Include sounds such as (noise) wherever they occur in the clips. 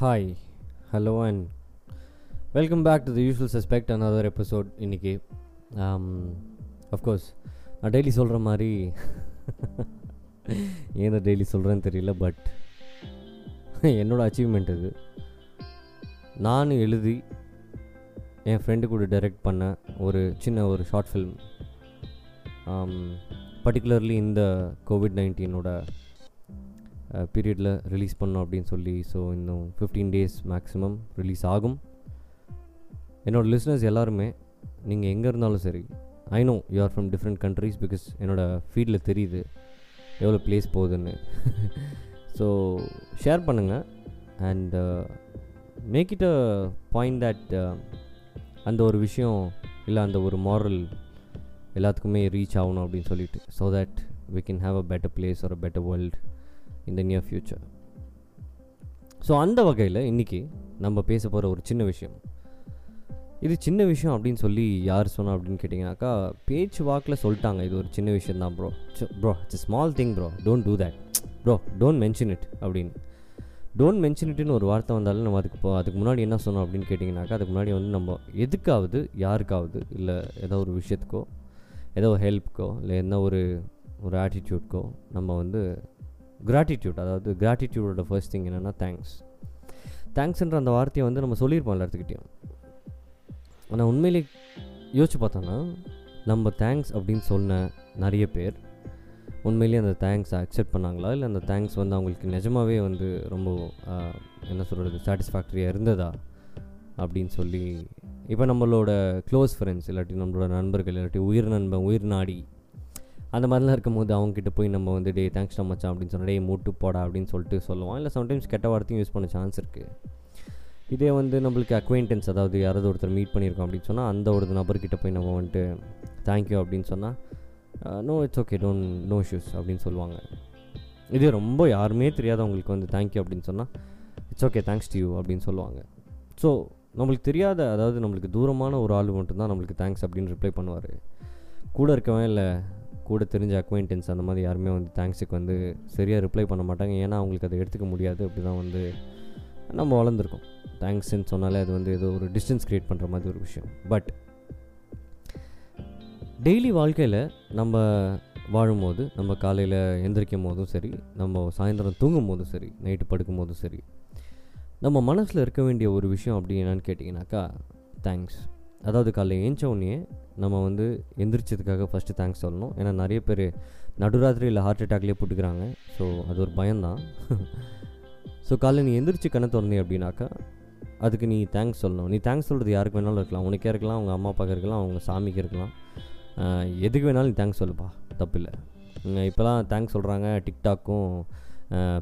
Hi hello and welcome back to the usual suspect another episode இன்றைக்கி of course நான் daily சொல்கிற மாதிரி (laughs) ஏன் டெய்லி சொல்கிறேன்னு தெரியல பட் என்னோடய அச்சீவ்மெண்ட் இது. நான் எழுதி என் ஃப்ரெண்டு கூட டைரக்ட் பண்ண ஒரு சின்ன ஒரு ஷார்ட் ஃபில்ம் பர்டிகுலர்லி இந்த கோவிட் நைன்டீனோட பீரியடில் ரிலீஸ் பண்ணோம் அப்படின்னு சொல்லி ஸோ இன்னும் ஃபிஃப்டீன் டேஸ் மேக்ஸிமம் ரிலீஸ் ஆகும். என்னோடய லிஸ்னர்ஸ் எல்லாருமே நீங்கள் எங்கே இருந்தாலும் சரி I know you are from different countries because என்னோடய ஃபீல்டில் தெரியுது எவ்வளோ ப்ளேஸ் போகுதுன்னு. ஸோ ஷேர் பண்ணுங்கள் and make it a point that அந்த ஒரு விஷயம் இல்லை அந்த ஒரு மாரல் எல்லாத்துக்குமே ரீச் ஆகணும் அப்படின்னு சொல்லிட்டு so that we can have a better place ஒரு better world in the near future so அந்த வகையில் இன்றைக்கி நம்ம பேச போகிற ஒரு சின்ன விஷயம். இது சின்ன விஷயம் அப்படின்னு சொல்லி யார் சொன்னா அப்படின்னு கேட்டிங்கனாக்கா பேச்சு வாக்கில் சொல்லிட்டாங்க. இது ஒரு சின்ன விஷயம் தான் bro bro it's small thing bro don't do that bro don't mention it அப்படின்னு. டோன்ட் மென்ஷன் இட்னு ஒரு வார்த்தை வந்தாலும் நம்ம அதுக்கு இப்போ அதுக்கு முன்னாடி என்ன சொன்னோம் அப்படின்னு கேட்டிங்கனாக்கா அதுக்கு முன்னாடி வந்து நம்ம எதுக்காவது யாருக்காவது இல்லை ஏதோ ஒரு விஷயத்துக்கோ ஏதோ ஒரு ஹெல்ப்புக்கோ இல்லை என்ன ஒரு ஒரு ஆட்டிடியூட்க்கோ நம்ம வந்து கிராட்டிடியூட் அதாவது கிராட்டிடியூடோட ஃபர்ஸ்ட் திங் என்னென்னா தேங்க்ஸ் தேங்க்ஸ்ன்ற அந்த வார்த்தையை வந்து நம்ம சொல்லியிருப்போம் எல்லாத்துக்கிட்டையும் ஆனால் உண்மையிலே யோசிச்சு பார்த்தோன்னா நம்ம தேங்க்ஸ் அப்படின்னு சொன்ன நிறைய பேர் உண்மையிலேயே அந்த தேங்க்ஸ் அக்செப்ட் பண்ணாங்களா? இல்லை அந்த தேங்க்ஸ் வந்து அவங்களுக்கு நிஜமாகவே வந்து ரொம்ப என்ன சொல்கிறது சாட்டிஸ்ஃபேக்டரியாக இருந்ததா? அப்படின்னு சொல்லி இப்போ நம்மளோட க்ளோஸ் ஃப்ரெண்ட்ஸ் இல்லாட்டி நம்மளோட நண்பர்கள் இல்லாட்டி உயிர் நண்பன் உயிர் நாடி அந்த மாதிரிலாம் இருக்கும்போது அவங்ககிட்ட போய் நம்ம வந்து டே தேங்க்ஸ் மச்சான் அப்படின்னு சொன்னால் டே மூட்டு போடா அப்படின்னு சொல்லிட்டு சொல்லுவோம் இல்லை சம்டைம்ஸ் கெட்ட வார்த்தையும் யூஸ் பண்ண சான்ஸ் இருக்குது இதே வந்து நம்மளுக்கு அக்வைண்டன்ஸ் அதாவது யாராவது ஒருத்தர் மீட் பண்ணியிருக்கோம் அப்படின்னு சொன்னால் அந்த ஒரு நபர்கிட்ட போய் நம்ம வந்துட்டு தேங்க்யூ அப்படின்னு சொன்னால் no it's okay don't no issues அப்படின்னு சொல்லுவாங்க. இதே ரொம்ப யாருமே தெரியாதவங்களுக்கு வந்து தேங்க்யூ அப்படின்னு சொன்னால் it's okay thanks to you அப்படின்னு சொல்லுவாங்க. ஸோ நம்மளுக்கு தெரியாத அதாவது நம்மளுக்கு தூரமான ஒரு ஆள் மட்டும்தான் நம்மளுக்கு தேங்க்ஸ் அப்படின்னு ரிப்ளை பண்ணுவார். கூட இருக்கவன் இல்லை கூட தெரிஞ்ச அக்வைண்டன்ஸ் அந்த மாதிரி யாருமே வந்து தேங்க்ஸுக்கு வந்து சரியாக ரிப்ளை பண்ண மாட்டாங்க. ஏன்னா அவங்களுக்கு அதை எடுத்துக்க முடியாது. அப்படி தான் வந்து நம்ம வளர்ந்துருக்கோம். தேங்க்ஸ்ன்னு சொன்னாலே அது வந்து ஏதோ ஒரு டிஸ்டன்ஸ் க்ரியேட் பண்ணுற மாதிரி ஒரு விஷயம். பட் டெய்லி வாழ்க்கையில் நம்ம வாழும்போது நம்ம காலையில் எந்திரிக்கும் போதும் சரி நம்ம சாயந்தரம் தூங்கும் போதும் சரி நைட்டு படுக்கும் போதும் சரி நம்ம மனசில் இருக்க வேண்டிய ஒரு விஷயம் அப்படி என்னன்னு கேட்டிங்கனாக்கா தேங்க்ஸ் அதாவது காலையில் ஏஞ்ச உடனே நம்ம வந்து எந்திரிச்சதுக்காக ஃபஸ்ட்டு தேங்க்ஸ் சொல்லணும். ஏன்னா நிறைய பேர் நடுராத்திரியில் ஹார்ட் அட்டாக்லேயே போட்டுக்கிறாங்க. ஸோ அது ஒரு பயம்தான். (laughs) ஸோ காலையில் நீ எந்திரிச்சு கண்ணை திறந்தே அப்படின்னாக்கா அதுக்கு நீ தேங்க்ஸ் சொல்லணும். நீ தேங்க்ஸ் சொல்கிறது யாருக்கு வேணாலும் இருக்கலாம். உனக்கே இருக்கலாம் அவங்க அம்மா அப்பாவுக்கு இருக்கலாம் அவங்க சாமிக்கு இருக்கலாம். எதுக்கு வேணாலும் நீ தேங்க்ஸ் சொல்லுப்பா. தப்பில்லை. இப்போலாம் தேங்க்ஸ் சொல்கிறாங்க டிக்டாக்கும்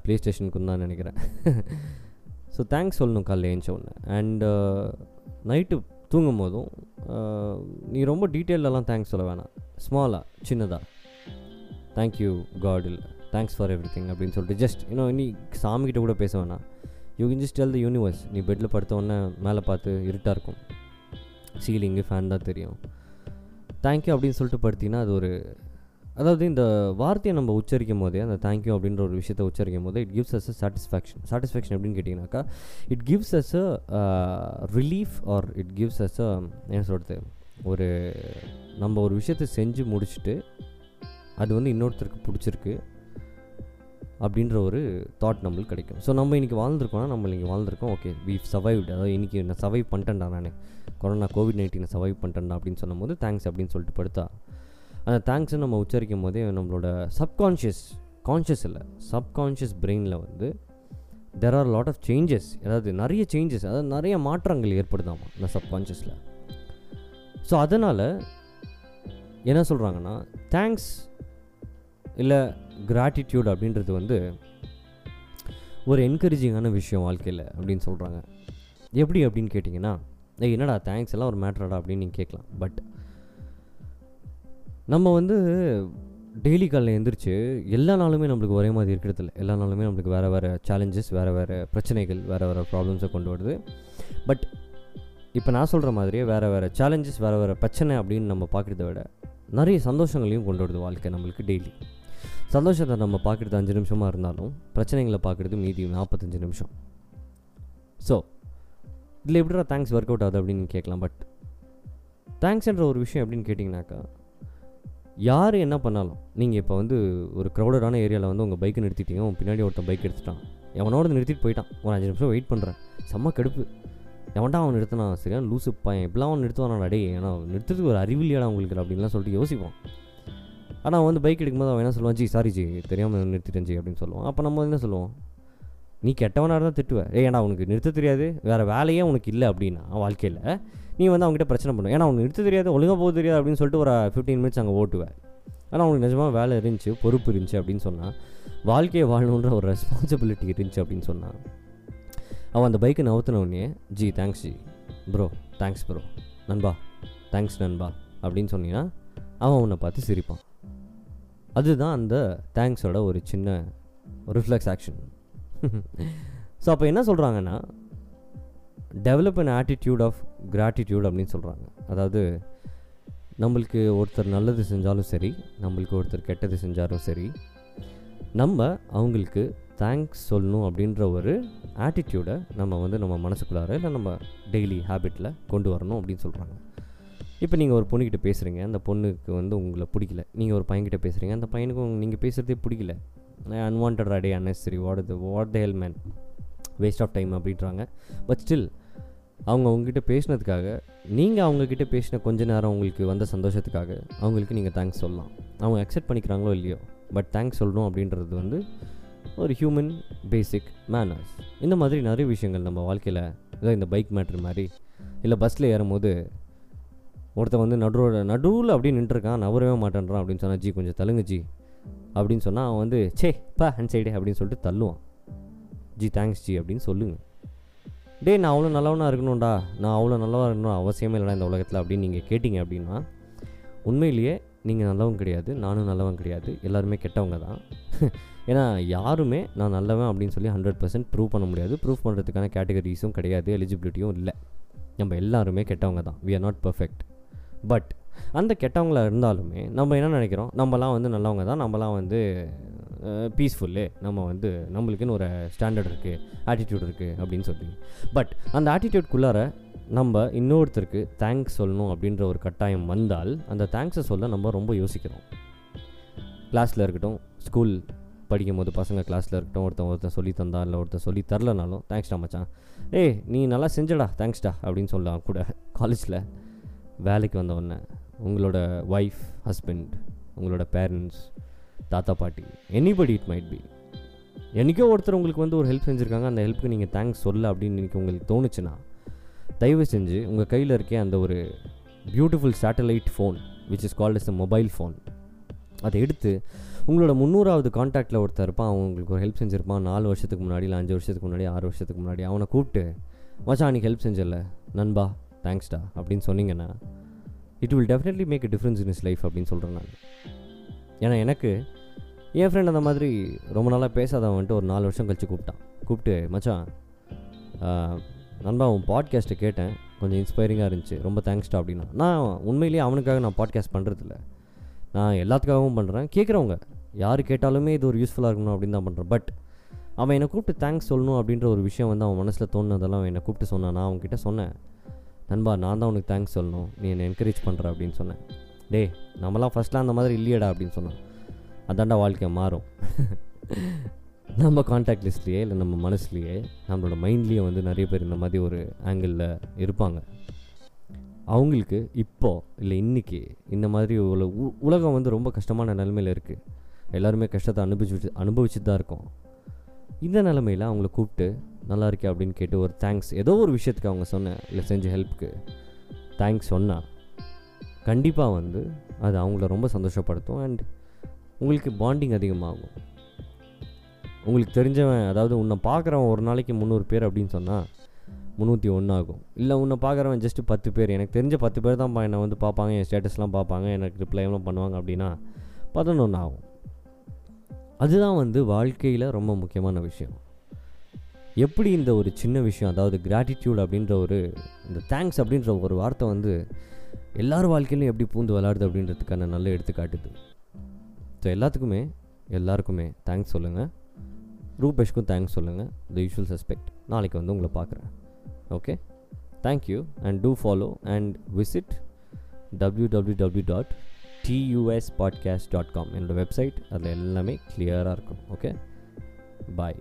ப்ளே ஸ்டேஷனுக்கும் தான் நினைக்கிறேன். (laughs) ஸோ தேங்க்ஸ் சொல்லணும் காலைல ஏஞ்ச ஒன்று அண்டு நைட்டு தூங்கும் போதும் நீ ரொம்ப டீட்டெயிலெலாம் தேங்க்ஸ் சொல்ல வேணாம். ஸ்மாலாக சின்னதாக தேங்க்யூ காட் இல்லை தேங்க்ஸ் ஃபார் எவ்ரி திங் அப்படின்னு சொல்லிட்டு ஜஸ்ட் இன்னும் நீ சாமிக்கிட்ட கூட பேச வேணாம். யூ கின் ஜஸ்ட் டெல் த யூனிவர்ஸ் நீ பெட்டில் படுத்த உடனே மேலே பார்த்து இருட்டாக இருக்கும். சீலிங்கு ஃபேன் தான் தெரியும். தேங்க்யூ அப்படின்னு சொல்லிட்டு படுத்திங்கன்னா அது ஒரு அதாவது இந்த வார்த்தையை நம்ம உச்சரிக்கும் போதே அந்த தேங்க்யூ அப்படின்ற ஒரு விஷயத்தை உச்சரிக்கும் போது it gives us a satisfaction satisfaction எப்படின்னு கேட்டிங்கனாக்கா it gives us a relief or it gives us a என்ன சொல்கிறது ஒரு நம்ம ஒரு விஷயத்தை செஞ்சு முடிச்சுட்டு அது வந்து இன்னொருத்தருக்கு பிடிச்சிருக்கு அப்படின்ற ஒரு தாட் நம்மளுக்கு கிடைக்கும். ஸோ நம்ம இன்றைக்கி வாழ்ந்துருக்கோம்னா நம்ம இன்றைக்கி வாழ்ந்துருக்கோம் ஓகே வி சர்வைவ்டு அதாவது இன்றைக்கி நான் சர்வைவ் பண்ணிட்டேன்டா நான். கொரோனா கோவிட் நைன்டீனை சர்வைவ் பண்ணிட்டேன்டா அப்படின்னு சொல்லும்போது தேங்க்ஸ் அப்படின்னு சொல்லிட்டு படுத்தா அந்த தேங்க்ஸை நம்ம உச்சரிக்கும் போதே நம்மளோட சப்கான்ஷியஸ் கான்ஷியஸ் இல்லை சப்கான்ஷியஸ் பிரெயினில் வந்து there are lot of changes அதாவது நிறைய சேஞ்சஸ் அதாவது நிறைய மாற்றங்கள் ஏற்படுதாமா இந்த சப்கான்ஷியஸில் ஸோ அதனால் என்ன சொல்கிறாங்கன்னா தேங்க்ஸ் இல்லை கிராட்டிடியூட் அப்படின்றது வந்து ஒரு என்கரேஜிங்கான விஷயம் வாழ்க்கையில் அப்படின்னு சொல்கிறாங்க எப்படி அப்படின்னு கேட்டிங்கன்னா என்னடா தேங்க்ஸ் எல்லாம் ஒரு மேட்ரடா அப்படின்னு நீங்கள் கேட்கலாம். பட் நம்ம வந்து டெய்லி காலையில் எழுந்திரிச்சு எல்லா நாளுமே நம்மளுக்கு ஒரே மாதிரி இருக்கிறதில்ல எல்லா நாளுமே நம்மளுக்கு வேறு வேறு சேலஞ்சஸ் வேறு வேறு பிரச்சனைகள் வேறு வேறு ப்ராப்ளம்ஸை கொண்டு வருது. பட் இப்போ நான் சொல்கிற மாதிரியே வேறு வேறு சேலஞ்சஸ் வேறு வேறு பிரச்சனை அப்படின்னு நம்ம பார்க்குறத விட நிறைய சந்தோஷங்களையும் கொண்டு வருது வாழ்க்கை நம்மளுக்கு டெய்லி சந்தோஷத்தை நம்ம பார்க்குறது அஞ்சு நிமிஷமாக இருந்தாலும் பிரச்சனைகளை பார்க்குறது மீதி நாற்பத்தஞ்சு நிமிஷம். ஸோ இதில் எப்படிடா தேங்க்ஸ் ஒர்க் அவுட் ஆகுது அப்படின்னு கேட்கலாம். பட் தேங்க்ஸ்ன்ற ஒரு விஷயம் எப்படின்னு கேட்டிங்கனாக்கா யார் என்ன பண்ணாலும் நீங்கள் இப்போ வந்து ஒரு க்ரௌடடான ஏரியாவில் வந்து உங்கள் பைக்கை நிறுத்திட்டீங்க உன் பின்னாடி ஒருத்தன் பைக் எடுத்துட்டான். எவனோட நிறுத்திட்டு போயிட்டான். ஒரு அஞ்சு நிமிஷம் வெயிட் பண்ணுறேன் செம்ம கெடுப்பு. எவன்டா அவன் நிறுத்தினா? சரியான லூசு பையன். இப்படிலாம் அவன் நிறுத்துவான்? அடையே ஏன்னா நிறுத்துறதுக்கு ஒரு அறிவில்லையாடா உங்களுக்கு அப்படின்லாம் சொல்லிட்டு யோசிப்போம். ஆனால் அவன் வந்து பைக் எடுக்கும்போது அவன் என்ன சொல்லுவான்? ஜி சாரி ஜி தெரியாமல் நிறுத்திட்டேன் ஜி அப்படின்னு சொல்லுவான். அப்போ நம்ம என்ன சொல்லுவோம்? நீ கெட்டவனாக இருந்தால் திட்டுவேன் ஏ ஏன்னா உனக்கு நிறுத்த தெரியாது? வேறு வேலையே உனக்கு இல்லை அப்படின்னா வாழ்க்கையில் நீ வந்து அவங்ககிட்ட பிரச்சனை பண்ணுவேன் ஏன்னா உனக்கு நிறுத்த தெரியாது? ஒழுங்காக போக தெரியாது? அப்படின்னு சொல்லிட்டு ஒரு ஃபிஃப்டீன் மினிட்ஸ் அங்கே ஓட்டுவேன் ஆனால் அவனுக்கு நிஜமாக வேலை இருந்துச்சு பொறுப்பு இருந்துச்சு அப்படின்னு சொன்னால் வாழ்க்கையை வாழணுன்ற ஒரு ரெஸ்பான்சிபிலிட்டி இருந்துச்சு அப்படின்னு சொன்னான் அவன் அந்த பைக்கை நவுத்தினவுடனே ji thanks ji. Bro thanks bro நண்பா தேங்க்ஸ் நண்பா. அப்படின்னு சொன்னீங்கன்னா அவன் உன்னை பார்த்து சிரிப்பான். அதுதான் அந்த தேங்க்ஸோட ஒரு சின்ன ரிஃப்ளெக்ஸ் ஆக்ஷன் (laughs) ஸோ அப்போ என்ன சொல்கிறாங்கன்னா develop an attitude of gratitude அப்படின்னு சொல்கிறாங்க அதாவது நம்மளுக்கு ஒருத்தர் நல்லது செஞ்சாலும் சரி நம்மளுக்கு ஒருத்தர் கெட்டது செஞ்சாலும் சரி நம்ம அவங்களுக்கு தேங்க்ஸ் சொல்லணும் அப்படின்ற ஒரு ஆட்டிடியூடை நம்ம வந்து நம்ம மனசுக்குள்ளார இல்லை நம்ம டெய்லி ஹேபிட்டில் கொண்டு வரணும் அப்படின்னு சொல்கிறாங்க இப்போ நீங்கள் ஒரு பொண்ணுக்கிட்ட பேசுகிறீங்க அந்த பொண்ணுக்கு வந்து உங்களை பிடிக்கல. நீங்கள் ஒரு பையன்கிட்ட பேசுகிறீங்க அந்த பையனுக்கு நீங்கள் பேசுகிறதே பிடிக்கல. அன்வான்ட் அடே அன்னெசரி வாட் இது what the hell man waste of time அப்படின்றாங்க. பட் ஸ்டில் அவங்க உங்ககிட்ட பேசினதுக்காக நீங்கள் அவங்கக்கிட்ட பேசின கொஞ்ச நேரம் உங்களுக்கு வந்த சந்தோஷத்துக்காக அவங்களுக்கு நீங்கள் தேங்க்ஸ் சொல்லலாம். அவங்க அக்செப்ட் பண்ணிக்கிறாங்களோ இல்லையோ பட் தேங்க்ஸ் சொல்லணும் அப்படின்றது வந்து ஒரு ஹியூமன் பேசிக் மேனர்ஸ் இந்த மாதிரி நிறைய விஷயங்கள் நம்ம வாழ்க்கையில் ஏதோ இந்த பைக் மேட்ரு மாதிரி இல்லை பஸ்ஸில் ஏறும்போது ஒருத்தன் வந்து நடுவோட நடுவில் அப்படியே நின்றுருக்கான் நவரவே மாட்டேன்றான் அப்படின்னு சொன்னால் ஜி கொஞ்சம் தலுங்கு ஜி. அப்படின்னு சொன்னால் அவன் வந்து சே பா ஹேண்ட் சைடு அப்படின்னு சொல்லிட்டு தள்ளுவான். ஜி தேங்க்ஸ் ஜி அப்படின்னு சொல்லுங்கள் டே நான் அவ்வளோ நல்லவனாக இருக்கணும்டா. நான் அவ்வளோ நல்லவா இருக்கணும் அவசியமே இல்லைடா இந்த உலகத்தில் அப்படின்னு நீங்கள் கேட்டிங்க அப்படின்னா உண்மையிலேயே நீங்கள் நல்லவன் கிடையாது. நானும் நல்லவன் கிடையாது. எல்லாருமே கெட்டவங்க தான். (laughs) ஏன்னா யாருமே நான் நல்லவன் அப்படின்னு சொல்லி ஹண்ட்ரட் பர்சன்ட் ப்ரூவ் பண்ண முடியாது. ப்ரூவ் பண்ணுறதுக்கான கேட்டகரிஸும் கிடையாது. எலிஜிபிலிட்டியும் இல்லை. நம்ம எல்லாருமே கெட்டவங்க தான். We are not perfect but அந்த கெட்டவங்களா இருந்தாலுமே நம்ம என்ன நினைக்கிறோம்? நம்மலாம் வந்து நல்லவங்க தான். நம்மலாம் வந்து பீஸ்ஃபுல்லு நம்ம வந்து நம்மளுக்குன்னு ஒரு ஸ்டாண்டர்ட் இருக்குது ஆட்டிடியூட் இருக்குது அப்படின்னு சொல்லி பட் அந்த ஆட்டிடியூட்குள்ளார நம்ம இன்னொருத்தருக்கு தேங்க்ஸ் சொல்லணும் அப்படின்ற ஒரு கட்டாயம் வந்தால் அந்த தேங்க்ஸை சொல்ல நம்ம ரொம்ப யோசிக்கிறோம். கிளாஸில் இருக்கட்டும் ஸ்கூல் படிக்கும் போது பசங்க கிளாஸில் இருக்கட்டும் ஒருத்தன் ஒருத்தன் சொல்லி தந்தா இல்லை ஒருத்தன் சொல்லி தரலனாலும் தேங்க்ஸ்டா மச்சான். ஏய் நீ நல்லா செஞ்சடா தேங்க்ஸ்டா அப்படின்னு சொல்லலாம் கூட (laughs) காலேஜில் வேலைக்கு வந்த உடனே உங்களோட ஒய்ஃப் ஹஸ்பண்ட் உங்களோட பேரண்ட்ஸ் தாத்தா பாட்டி எனிபடி இட் மைட் பி என்றைக்கோ ஒருத்தர் உங்களுக்கு வந்து ஒரு ஹெல்ப் செஞ்சுருக்காங்க அந்த ஹெல்ப்புக்கு நீங்கள் தேங்க்ஸ் சொல்ல அப்படின்னு இன்னைக்கு உங்களுக்கு தோணுச்சுன்னா தயவு செஞ்சு உங்கள் கையில் இருக்கே அந்த ஒரு beautiful satellite phone which is called is a mobile phone அதை எடுத்து உங்களோட முந்நூறாவது காண்டாக்டில் ஒருத்தர் இருப்பான் அவன் உங்களுக்கு ஒரு ஹெல்ப் செஞ்சுருப்பான் நாலு வருஷத்துக்கு முன்னாடி இல்லை அஞ்சு வருஷத்துக்கு முன்னாடி ஆறு வருஷத்துக்கு முன்னாடி அவனை கூப்பிட்டு மச்சான் அன்றைக்கி ஹெல்ப் செஞ்சல நண்பா தேங்க்ஸ்டா அப்படின்னு சொன்னீங்கன்னா it will definitely make a difference in is life அப்படின்னு சொல்கிறேன் நான். ஏன்னா எனக்கு என் ஃப்ரெண்ட் அந்த மாதிரி ரொம்ப நாளாக பேசாதவன் வந்துட்டு ஒரு நாலு வருஷம் கழித்து கூப்பிட்டான். கூப்பிட்டு மச்சான் நண்பா உன் பாட்காஸ்ட்டை கேட்டேன். கொஞ்சம் இன்ஸ்பைரிங்காக இருந்துச்சு. ரொம்ப தேங்க்ஸ்டா அப்படின்னா. நான் உண்மையிலேயே அவனுக்காக நான் பாட்காஸ்ட் பண்ணுறதில்ல நான் எல்லாத்துக்காகவும் பண்ணுறேன் கேட்குறவங்க யார் கேட்டாலுமே இது ஒரு யூஸ்ஃபுல்லாக இருக்கணும் அப்படின்னு தான் பண்ணுறேன் பட் அவன் என்னை கூப்பிட்டு தேங்க்ஸ் சொல்லணும் அப்படின்ற ஒரு விஷயம் வந்து அவன் மனசில் தோணுனதெல்லாம் அவன் என்னை கூப்பிட்டு சொன்னான். நான் அவன்கிட்ட சொன்னேன். நண்பா நான் தான் உனக்கு தேங்க்ஸ் சொல்லணும். நீ என்னை என்கரேஜ் பண்ணுற அப்படின்னு சொன்னேன். டே நம்மலாம் ஃபஸ்ட்லாம் அந்த மாதிரி இல்லையடா அப்படின்னு சொன்னான் அதாண்டா வாழ்க்கை மாறும். (laughs) நம்ம காண்டாக்ட் லிஸ்ட்லேயே இல்லை நம்ம மனசுலேயே நம்மளோட மைண்ட்லேயே வந்து நிறைய பேர் இந்த மாதிரி ஒரு ஆங்கிளில் இருப்பாங்க. அவங்களுக்கு இப்போ இல்லை இன்றைக்கி இந்த மாதிரி உல உலகம் வந்து ரொம்ப கஷ்டமான நிலமையில் இருக்குது எல்லாருமே கஷ்டத்தை அனுபவிச்சு அனுபவிச்சுட்டு தான் இருக்கோம். இந்த நிலமையில் அவங்கள கூப்பிட்டு நல்லா இருக்கே அப்படின்னு கேட்டு ஒரு தேங்க்ஸ் ஏதோ ஒரு விஷயத்துக்கு அவங்க சொன்னேன் இல்லை செஞ்ச ஹெல்ப்புக்கு தேங்க்ஸ் சொன்னால் கண்டிப்பாக வந்து அது அவங்கள ரொம்ப சந்தோஷப்படுத்தும். அண்ட் உங்களுக்கு பாண்டிங் அதிகமாகும். உங்களுக்கு தெரிஞ்சவன் அதாவது உன்னை பார்க்குறவன் ஒரு நாளைக்கு முந்நூறு பேர் அப்படின்னு சொன்னால் முந்நூற்றி ஒன்று ஆகும். இல்லை உன்னை பார்க்குறவன் ஜஸ்ட்டு பத்து பேர். எனக்கு தெரிஞ்ச பத்து பேர் தான் என்னை வந்து பார்ப்பாங்க என் ஸ்டேட்டஸ்லாம் பார்ப்பாங்க எனக்கு ரிப்ளைலாம் பண்ணுவாங்க அப்படின்னா பதினொன்று ஆகும். அதுதான் வந்து வாழ்க்கையில் ரொம்ப முக்கியமான விஷயம். எப்படி இந்த ஒரு சின்ன விஷயம் அதாவது கிராட்டிடியூட் அப்படின்ற ஒரு இந்த தேங்க்ஸ் அப்படின்ற ஒரு வார்த்தை வந்து எல்லார் வாழ்க்கையிலும் எப்படி பூந்து விளாடுது அப்படின்றதுக்கான நல்ல எடுத்துக்காட்டுது. ஸோ எல்லாத்துக்குமே எல்லாருக்குமே தேங்க்ஸ் சொல்லுங்கள் ரூபேஷ்க்கும் தேங்க்ஸ் சொல்லுங்கள் த யூஷுவல் சஸ்பெக்ட் நாளைக்கு வந்து உங்களை பார்க்குறேன். Okay thank you and do follow and visit W W W dot TUS podcast dot com என்னோடய வெப்சைட் அதில் எல்லாமே கிளியராக இருக்கும். Okay bye